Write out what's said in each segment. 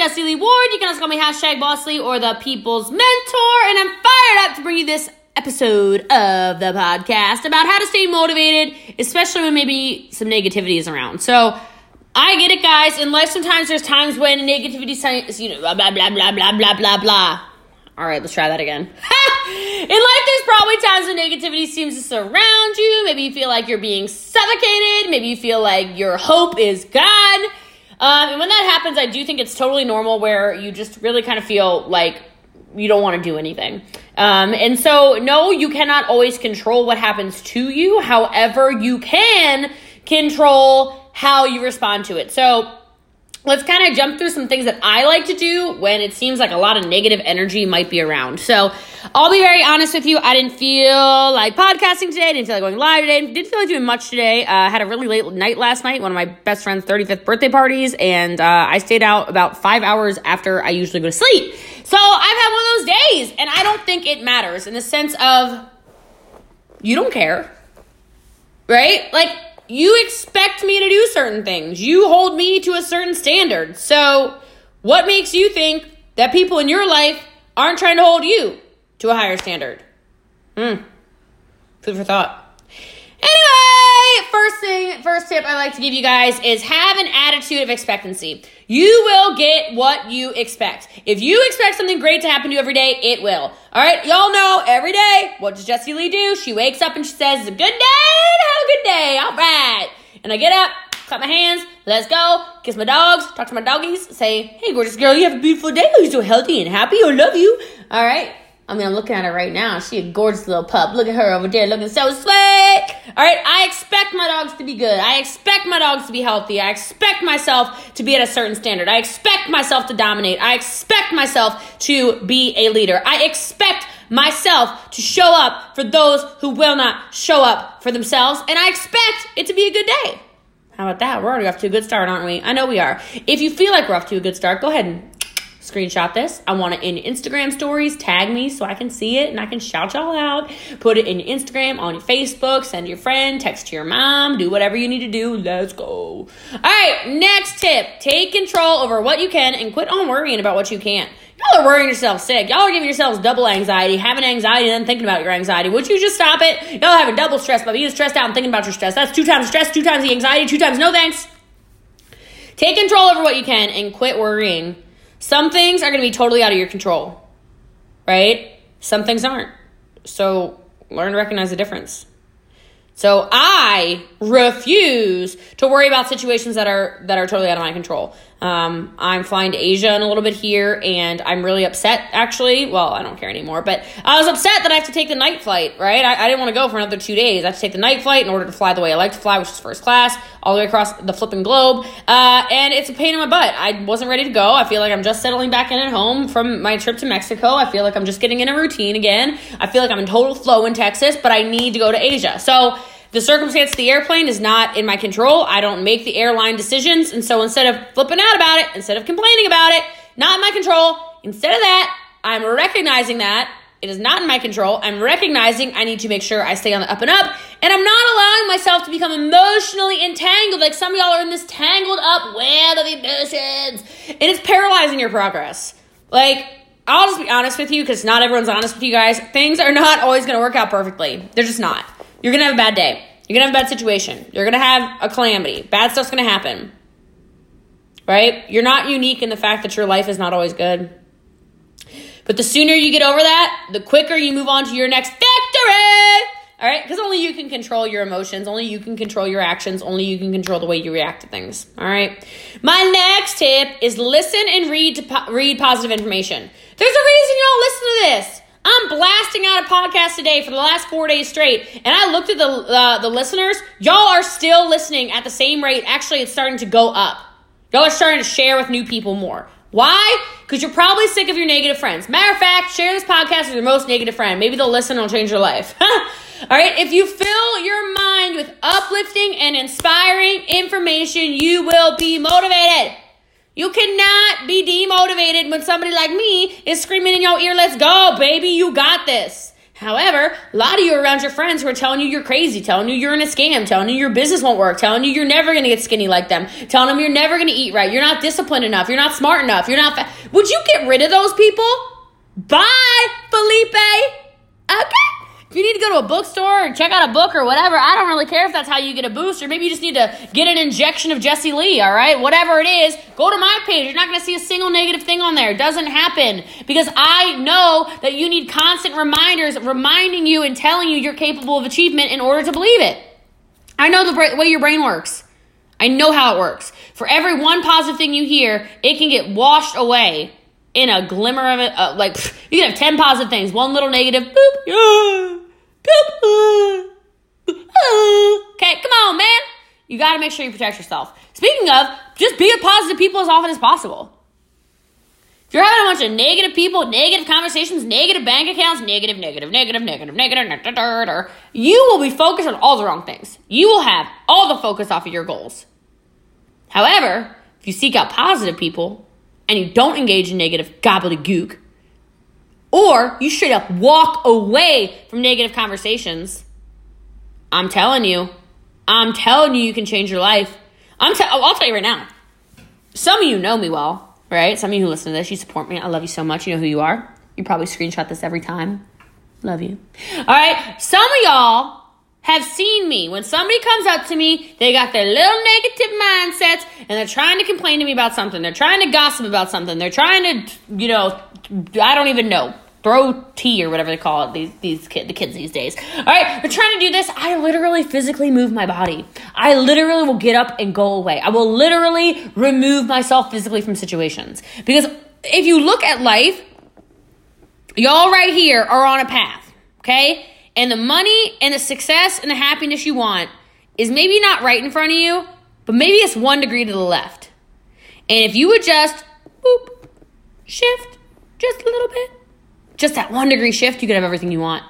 Jessie Lee Ward. You can also call me hashtag Boss Lee or the People's Mentor. And I'm fired up to bring you this episode of the podcast about how to stay motivated, especially when maybe some negativity is around. So I get it, guys. In life, sometimes there's times when negativity, you know, blah, blah, blah, blah, blah, blah, blah. All right, let's try that again. In life, there's probably times when negativity seems to surround you. Maybe you feel like you're being suffocated. Maybe you feel like your hope is gone. Um, and when that happens, I do think it's totally normal where you just really kind of feel like you don't want to do anything. Um, and so, no, you cannot always control what happens to you. However, you can control how you respond to it. So, let's kind of jump through some things that I like to do when it seems like a lot of negative energy might be around. So, I'll be very honest with you. I didn't feel like podcasting today. I didn't feel like going live today. Didn't feel like doing much today. Uh, I had a really late night last night, one of my best friend's 35th birthday parties, and uh, I stayed out about five hours after I usually go to sleep. So, I've had one of those days, and I don't think it matters in the sense of you don't care, right? Like, you expect me to do certain things. You hold me to a certain standard. So, what makes you think that people in your life aren't trying to hold you to a higher standard? Hmm. Food for thought. First thing, first tip I like to give you guys is have an attitude of expectancy. You will get what you expect. If you expect something great to happen to you every day, it will. All right, y'all know every day, what does Jessie Lee do? She wakes up and she says, good day, have a good day. All right. And I get up, clap my hands, let's go, kiss my dogs, talk to my doggies, say, Hey, gorgeous girl, you have a beautiful day. You're so healthy and happy. I love you. All right. I mean, I'm looking at her right now. She a gorgeous little pup. Look at her over there looking so sweet. All right, I expect my dogs to be good. I expect my dogs to be healthy. I expect myself to be at a certain standard. I expect myself to dominate. I expect myself to be a leader. I expect myself to show up for those who will not show up for themselves. And I expect it to be a good day. How about that? We're already off to a good start, aren't we? I know we are. If you feel like we're off to a good start, go ahead and screenshot this. I want it in Instagram stories. Tag me so I can see it and I can shout y'all out. Put it in your Instagram, on your Facebook, send your friend, text to your mom, do whatever you need to do. Let's go. All right, next tip take control over what you can and quit on worrying about what you can't. Y'all are worrying yourself sick. Y'all are giving yourselves double anxiety, having anxiety and then thinking about your anxiety. Would you just stop it? Y'all having double stress by being stressed out and thinking about your stress. That's two times stress, two times the anxiety, two times no thanks. Take control over what you can and quit worrying some things are going to be totally out of your control, right? Some things aren't. So learn to recognize the difference. So I refuse to worry about situations that are that are totally out of my control. Um, I'm flying to Asia in a little bit here, and I'm really upset. Actually, well, I don't care anymore, but I was upset that I have to take the night flight. Right, I, I didn't want to go for another two days. I have to take the night flight in order to fly the way I like to fly, which is first class, all the way across the flipping globe. Uh, and it's a pain in my butt. I wasn't ready to go. I feel like I'm just settling back in at home from my trip to Mexico. I feel like I'm just getting in a routine again. I feel like I'm in total flow in Texas, but I need to go to Asia. So the circumstance of the airplane is not in my control. I don't make the airline decisions. And so instead of flipping out about it, instead of complaining about it, not in my control, instead of that, I'm recognizing that it is not in my control. I'm recognizing I need to make sure I stay on the up and up. And I'm not allowing myself to become emotionally entangled like some of y'all are in this tangled up web of emotions. And it's paralyzing your progress. Like, I'll just be honest with you because not everyone's honest with you guys. Things are not always going to work out perfectly. They're just not. You're going to have a bad day. You're going to have a bad situation. You're going to have a calamity. Bad stuff's going to happen. Right? You're not unique in the fact that your life is not always good. But the sooner you get over that, the quicker you move on to your next victory. All right? Because only you can control your emotions. Only you can control your actions. Only you can control the way you react to things. All right? My next tip is listen and read to po- read positive information. There's a reason y'all listen to this. I'm blasting out a podcast today for the last four days straight, and I looked at the uh, the listeners. Y'all are still listening at the same rate. Actually, it's starting to go up. Y'all are starting to share with new people more. Why? Because you're probably sick of your negative friends. Matter of fact, share this podcast with your most negative friend. Maybe they'll listen and it'll change your life. All right, if you fill your mind with uplifting and inspiring information, you will be motivated. You cannot be demotivated when somebody like me is screaming in your ear, let's go, baby, you got this. However, a lot of you around your friends who are telling you you're crazy, telling you you're in a scam, telling you your business won't work, telling you you're never going to get skinny like them, telling them you're never going to eat right, you're not disciplined enough, you're not smart enough, you're not. Fa- Would you get rid of those people? Bye, Felipe. Okay. If you need to go to a bookstore and check out a book or whatever, I don't really care if that's how you get a boost, or maybe you just need to get an injection of Jessie Lee, all right? Whatever it is, go to my page. You're not going to see a single negative thing on there. It doesn't happen because I know that you need constant reminders reminding you and telling you you're capable of achievement in order to believe it. I know the way your brain works. I know how it works. For every one positive thing you hear, it can get washed away in a glimmer of it. Uh, like, you can have 10 positive things, one little negative, boop, yeah. Okay, come on, man. You got to make sure you protect yourself. Speaking of, just be with positive people as often as possible. If you're having a bunch of negative people, negative conversations, negative bank accounts, negative, negative, negative, negative, negative, you will be focused on all the wrong things. You will have all the focus off of your goals. However, if you seek out positive people and you don't engage in negative gobbledygook, or you straight up walk away from negative conversations. I'm telling you, I'm telling you, you can change your life. I'm I'll tell you right now. Some of you know me well, right? Some of you who listen to this, you support me. I love you so much. You know who you are. You probably screenshot this every time. Love you. All right. Some of y'all have seen me. When somebody comes up to me, they got their little negative mindsets and they're trying to complain to me about something. They're trying to gossip about something. They're trying to, you know, I don't even know. Throw tea or whatever they call it, these, these kid, the kids these days. All right, they're trying to do this. I literally physically move my body. I literally will get up and go away. I will literally remove myself physically from situations. Because if you look at life, y'all right here are on a path, okay? And the money and the success and the happiness you want is maybe not right in front of you, but maybe it's one degree to the left. And if you would just boop, shift just a little bit, just that one degree shift, you could have everything you want.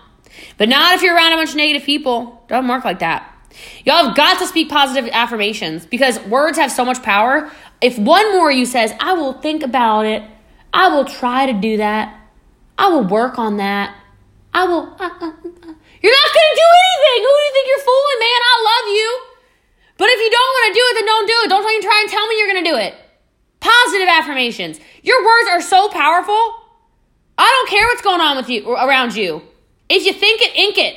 But not if you're around a bunch of negative people. Doesn't work like that. Y'all have got to speak positive affirmations because words have so much power. If one more you says, I will think about it, I will try to do that, I will work on that, I will. Uh, uh. You're not going to do anything. Who do you think you're fooling, man? I love you. But if you don't want to do it, then don't do it. Don't even try and tell me you're going to do it. Positive affirmations. Your words are so powerful. I don't care what's going on with you around you. If you think it, ink it.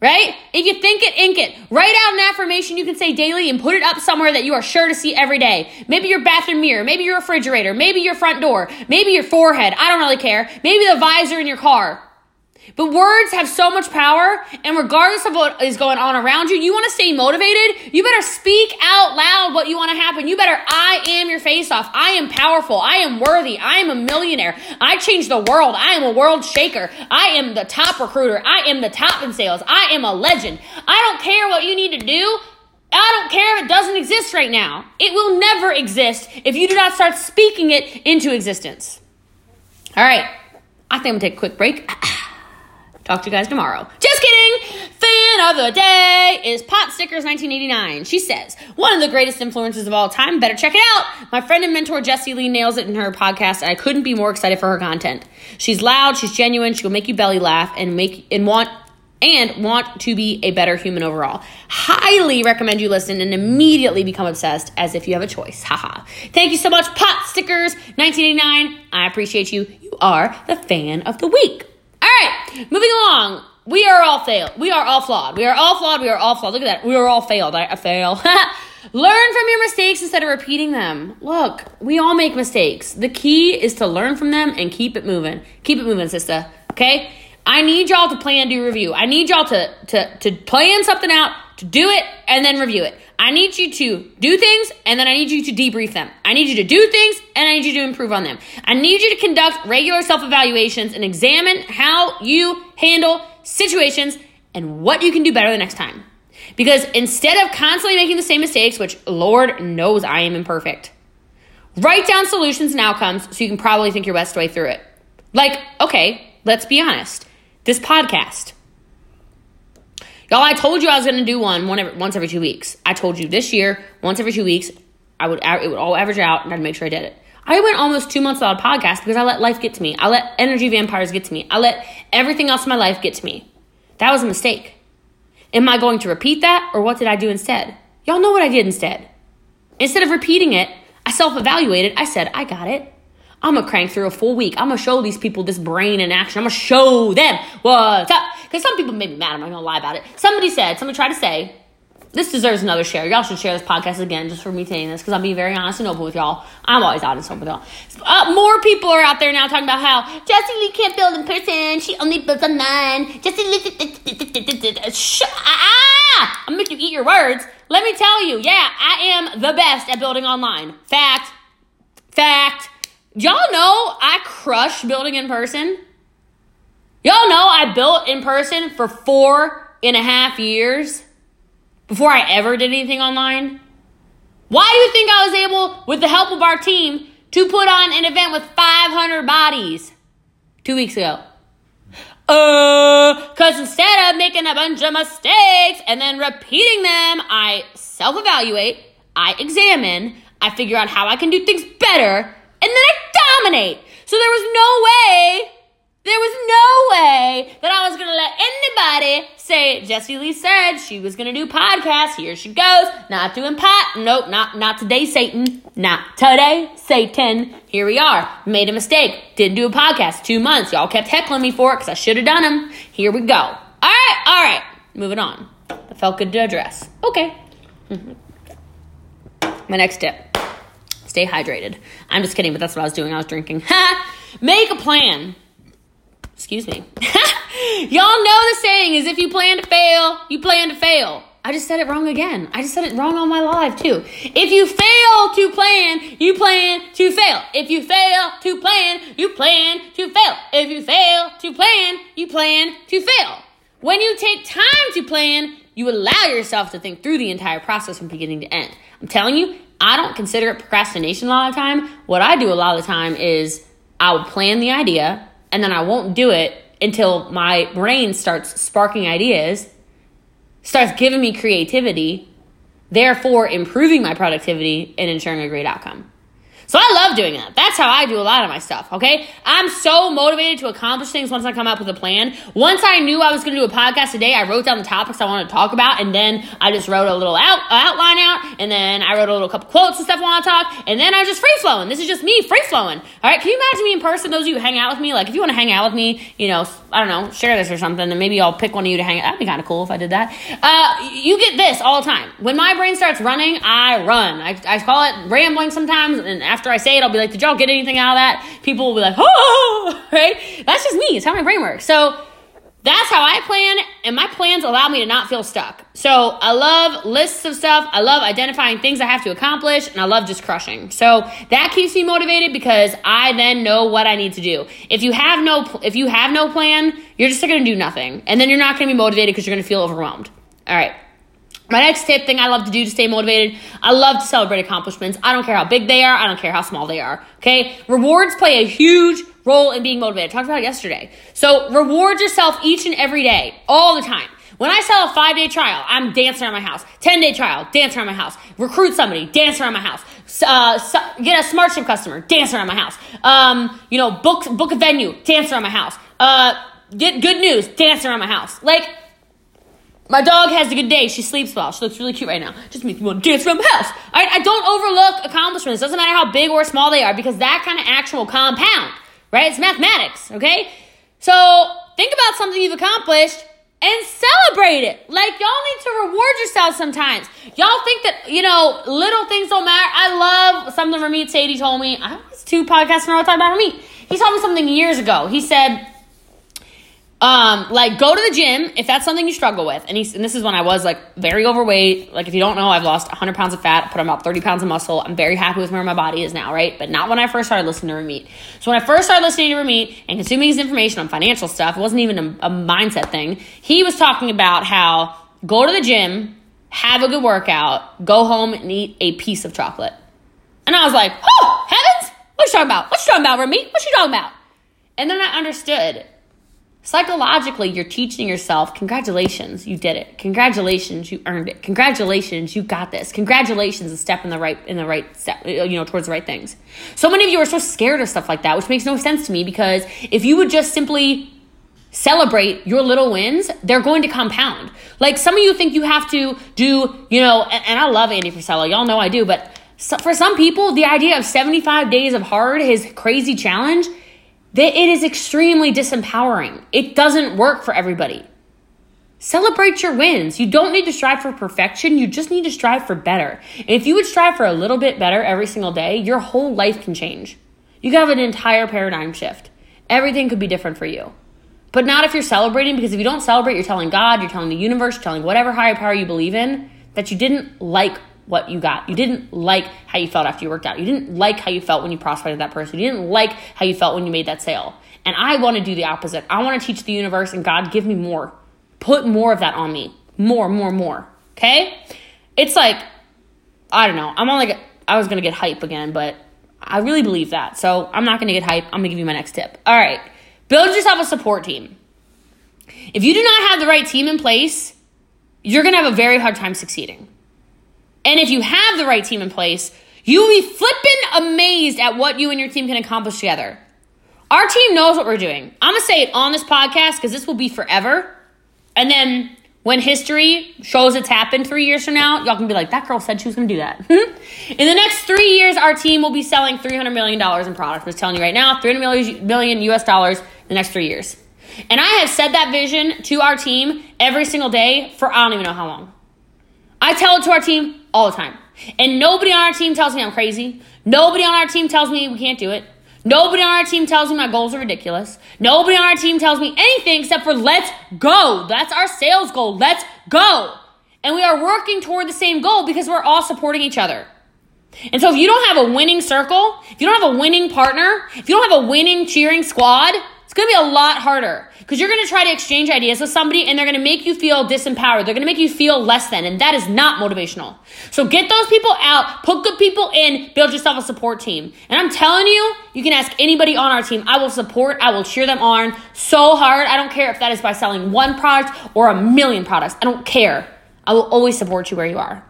Right? If you think it, ink it. Write out an affirmation you can say daily and put it up somewhere that you are sure to see every day. Maybe your bathroom mirror, maybe your refrigerator, maybe your front door, maybe your forehead. I don't really care. Maybe the visor in your car. But words have so much power, and regardless of what is going on around you, you want to stay motivated, you better speak out loud what you want to happen. You better, I am your face off. I am powerful. I am worthy. I am a millionaire. I change the world. I am a world shaker. I am the top recruiter. I am the top in sales. I am a legend. I don't care what you need to do. I don't care if it doesn't exist right now. It will never exist if you do not start speaking it into existence. All right. I think I'm going to take a quick break. Talk to you guys tomorrow. Just kidding! Fan of the day is Pot Stickers 1989. She says, one of the greatest influences of all time. Better check it out. My friend and mentor Jessie Lee nails it in her podcast, I couldn't be more excited for her content. She's loud, she's genuine, she will make you belly laugh and make and want and want to be a better human overall. Highly recommend you listen and immediately become obsessed as if you have a choice. Haha. Thank you so much, Pot Stickers 1989. I appreciate you. You are the fan of the week. All right, moving along. We are all failed. We are all flawed. We are all flawed. We are all flawed. Look at that. We are all failed. I, I fail. learn from your mistakes instead of repeating them. Look, we all make mistakes. The key is to learn from them and keep it moving. Keep it moving, sister. Okay? I need y'all to plan, do review. I need y'all to, to, to plan something out, to do it, and then review it. I need you to do things and then I need you to debrief them. I need you to do things and I need you to improve on them. I need you to conduct regular self evaluations and examine how you handle situations and what you can do better the next time. Because instead of constantly making the same mistakes, which Lord knows I am imperfect, write down solutions and outcomes so you can probably think your best way through it. Like, okay, let's be honest. This podcast, Y'all, I told you I was going to do one, one every, once every two weeks. I told you this year, once every two weeks, I would it would all average out, and I'd make sure I did it. I went almost two months without a podcast because I let life get to me. I let energy vampires get to me. I let everything else in my life get to me. That was a mistake. Am I going to repeat that or what did I do instead? Y'all know what I did instead. Instead of repeating it, I self evaluated. I said, I got it. I'm gonna crank through a full week. I'm gonna show these people this brain in action. I'm gonna show them what's up. Because some people made me mad. I'm not gonna lie about it. Somebody said, somebody tried to say, this deserves another share. Y'all should share this podcast again just for me saying this because I'm being very honest and open with y'all. I'm always honest and open with y'all. Uh, more people are out there now talking about how Jessie Lee can't build in person. She only builds online. Jessie Lee. Ah! I'm make you eat your words. Let me tell you, yeah, I am the best at building online. Fact. Fact. Y'all know I crush building in person. Y'all know I built in person for four and a half years before I ever did anything online? Why do you think I was able, with the help of our team, to put on an event with 500 bodies two weeks ago? Uh, cause instead of making a bunch of mistakes and then repeating them, I self evaluate, I examine, I figure out how I can do things better, and then I dominate. So there was no way there was no way that I was going to let anybody say Jessie Lee said she was going to do podcasts. Here she goes. Not doing pot. Nope, not not today, Satan. Not today, Satan. Here we are. Made a mistake. Didn't do a podcast. Two months. Y'all kept heckling me for it because I should have done them. Here we go. All right, all right. Moving on. I felt good to address. Okay. Mm-hmm. My next tip. Stay hydrated. I'm just kidding, but that's what I was doing. I was drinking. Ha! Make a plan. Excuse me. Y'all know the saying is if you plan to fail, you plan to fail. I just said it wrong again. I just said it wrong on my live too. If you fail to plan, you plan to fail. If you fail to plan, you plan to fail. If you fail to plan, you plan to fail. When you take time to plan, you allow yourself to think through the entire process from beginning to end. I'm telling you, I don't consider it procrastination a lot of time. What I do a lot of the time is I will plan the idea, and then I won't do it until my brain starts sparking ideas, starts giving me creativity, therefore improving my productivity and ensuring a great outcome. So I love doing that. That's how I do a lot of my stuff, okay? I'm so motivated to accomplish things once I come up with a plan. Once I knew I was to do a podcast today, I wrote down the topics I wanted to talk about, and then I just wrote a little out, outline out, and then I wrote a little couple quotes and stuff I want to talk, and then I just free flowing. This is just me free flowing. All right, can you imagine me in person? Those of you who hang out with me, like if you want to hang out with me, you know, I don't know, share this or something, then maybe I'll pick one of you to hang out. That'd be kind of cool if I did that. Uh, you get this all the time. When my brain starts running, I run. I, I call it rambling sometimes, and after I say it, I'll be like, did y'all get anything out of that? People will be like, oh, right? That's just me. It's how my brain works. So that's how I plan, and my plans allow me to not feel stuck. So I love lists of stuff. I love identifying things I have to accomplish, and I love just crushing. So that keeps me motivated because I then know what I need to do. If you have no, if you have no plan, you're just going to do nothing, and then you're not going to be motivated because you're going to feel overwhelmed. All right. My next tip thing I love to do to stay motivated, I love to celebrate accomplishments. I don't care how big they are, I don't care how small they are. Okay? Rewards play a huge role in being motivated. I talked about it yesterday. So reward yourself each and every day, all the time. When I sell a five day trial, I'm dancing around my house. 10 day trial, dance around my house. Recruit somebody, dance around my house. Uh, get a SmartShip customer, dance around my house. Um, you know, book, book a venue, dance around my house. Uh, get good news, dance around my house. Like, my dog has a good day. She sleeps well. She looks really cute right now. Just makes me want to dance around the house. All right, I don't overlook accomplishments. Doesn't matter how big or small they are because that kind of action will compound. Right? It's mathematics. Okay. So think about something you've accomplished and celebrate it. Like y'all need to reward yourselves sometimes. Y'all think that you know little things don't matter. I love something Ramit Sethi told me. I was two podcasts in a row talking about Ramit. He told me something years ago. He said um, like go to the gym if that's something you struggle with. And, he's, and this is when I was like very overweight. Like if you don't know, I've lost 100 pounds of fat, put about 30 pounds of muscle. I'm very happy with where my body is now, right? But not when I first started listening to Ramit. So when I first started listening to Ramit and consuming his information on financial stuff, it wasn't even a, a mindset thing. He was talking about how go to the gym, have a good workout, go home and eat a piece of chocolate. And I was like, oh, heavens, what you talking about? What you talking about, Ramit? What you talking about? And then I understood Psychologically, you're teaching yourself, congratulations, you did it. Congratulations, you earned it. Congratulations, you got this. Congratulations, a step in the right in the right step, uh, you know, towards the right things. So many of you are so scared of stuff like that, which makes no sense to me because if you would just simply celebrate your little wins, they're going to compound. Like some of you think you have to do, you know, and, and I love Andy Frisella, y'all know I do, but so for some people, the idea of 75 days of hard, his crazy challenge, that it is extremely disempowering. It doesn't work for everybody. Celebrate your wins. You don't need to strive for perfection. You just need to strive for better. And if you would strive for a little bit better every single day, your whole life can change. You can have an entire paradigm shift. Everything could be different for you. But not if you're celebrating, because if you don't celebrate, you're telling God, you're telling the universe, you're telling whatever higher power you believe in that you didn't like what you got. You didn't like how you felt after you worked out. You didn't like how you felt when you prospected that person. You didn't like how you felt when you made that sale. And I want to do the opposite. I want to teach the universe and God, give me more. Put more of that on me. More, more, more. Okay? It's like, I don't know. I'm on like, I was going to get hype again, but I really believe that. So I'm not going to get hype. I'm going to give you my next tip. All right. Build yourself a support team. If you do not have the right team in place, you're going to have a very hard time succeeding. And if you have the right team in place, you will be flipping amazed at what you and your team can accomplish together. Our team knows what we're doing. I'm going to say it on this podcast because this will be forever. And then when history shows it's happened three years from now, y'all can be like, that girl said she was going to do that. in the next three years, our team will be selling $300 million in products. I'm just telling you right now, 300 million US dollars in the next three years. And I have said that vision to our team every single day for I don't even know how long. I tell it to our team all the time. And nobody on our team tells me I'm crazy. Nobody on our team tells me we can't do it. Nobody on our team tells me my goals are ridiculous. Nobody on our team tells me anything except for let's go. That's our sales goal. Let's go. And we are working toward the same goal because we're all supporting each other. And so if you don't have a winning circle, if you don't have a winning partner, if you don't have a winning cheering squad, it's to be a lot harder because you're to try to exchange ideas with somebody and they're to make you feel disempowered. They're to make you feel less than, and that is not motivational. So get those people out, put good people in, build yourself a support team. And I'm telling you, you can ask anybody on our team. I will support, I will cheer them on so hard. I don't care if that is by selling one product or a million products. I don't care. I will always support you where you are.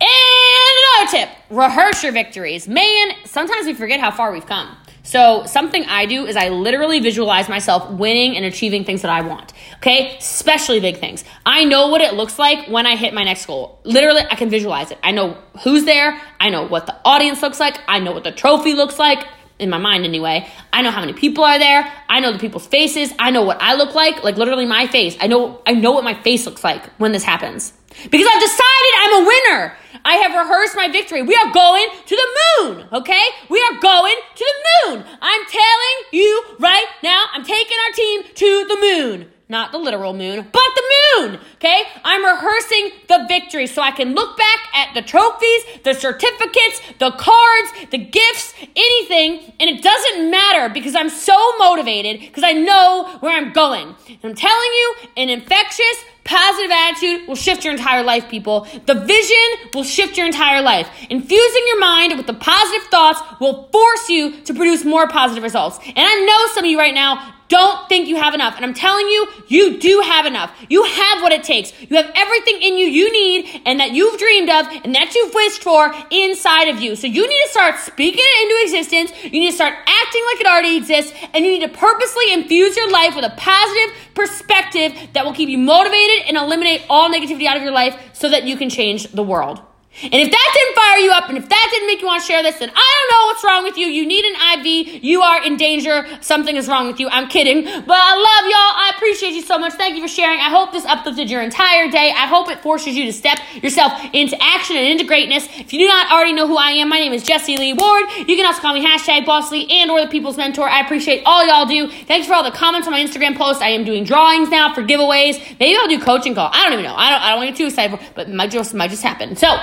And another tip rehearse your victories. Man, sometimes we forget how far we've come. So, something I do is I literally visualize myself winning and achieving things that I want. Okay? Especially big things. I know what it looks like when I hit my next goal. Literally, I can visualize it. I know who's there. I know what the audience looks like. I know what the trophy looks like. In my mind, anyway. I know how many people are there. I know the people's faces. I know what I look like. Like literally my face. I know I know what my face looks like when this happens. Because I've decided I'm a winner. I have rehearsed my victory. We are going to the moon, okay? We are going to the moon. I'm telling you right now, I'm taking our team to the moon. Not the literal moon, but the moon, okay? I'm rehearsing the victory so I can look back at the trophies, the certificates, the cards, the gifts, anything, and it doesn't matter because I'm so motivated because I know where I'm going. And I'm telling you, an infectious, Positive attitude will shift your entire life, people. The vision will shift your entire life. Infusing your mind with the positive thoughts will force you to produce more positive results. And I know some of you right now don't think you have enough. And I'm telling you, you do have enough. You have what it takes. You have everything in you you need and that you've dreamed of and that you've wished for inside of you. So you need to start speaking it into existence. You need to start acting like it already exists. And you need to purposely infuse your life with a positive perspective that will keep you motivated and eliminate all negativity out of your life so that you can change the world. And if that didn't fire you up and if that didn't make you want to share this, then I don't know what's wrong with you. You need an IV. You are in danger. Something is wrong with you. I'm kidding. But I love y'all. I appreciate you so much. Thank you for sharing. I hope this uplifted your entire day. I hope it forces you to step yourself into action and into greatness. If you do not already know who I am, my name is Jessie Lee Ward. You can also call me hashtag Boss Lee and or the People's Mentor. I appreciate all y'all do. Thanks for all the comments on my Instagram post. I am doing drawings now for giveaways. Maybe I'll do coaching call. I don't even know. I don't, I don't want to get too excited, but it might just, might just happen. So,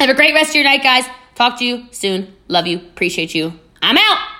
have a great rest of your night, guys. Talk to you soon. Love you. Appreciate you. I'm out.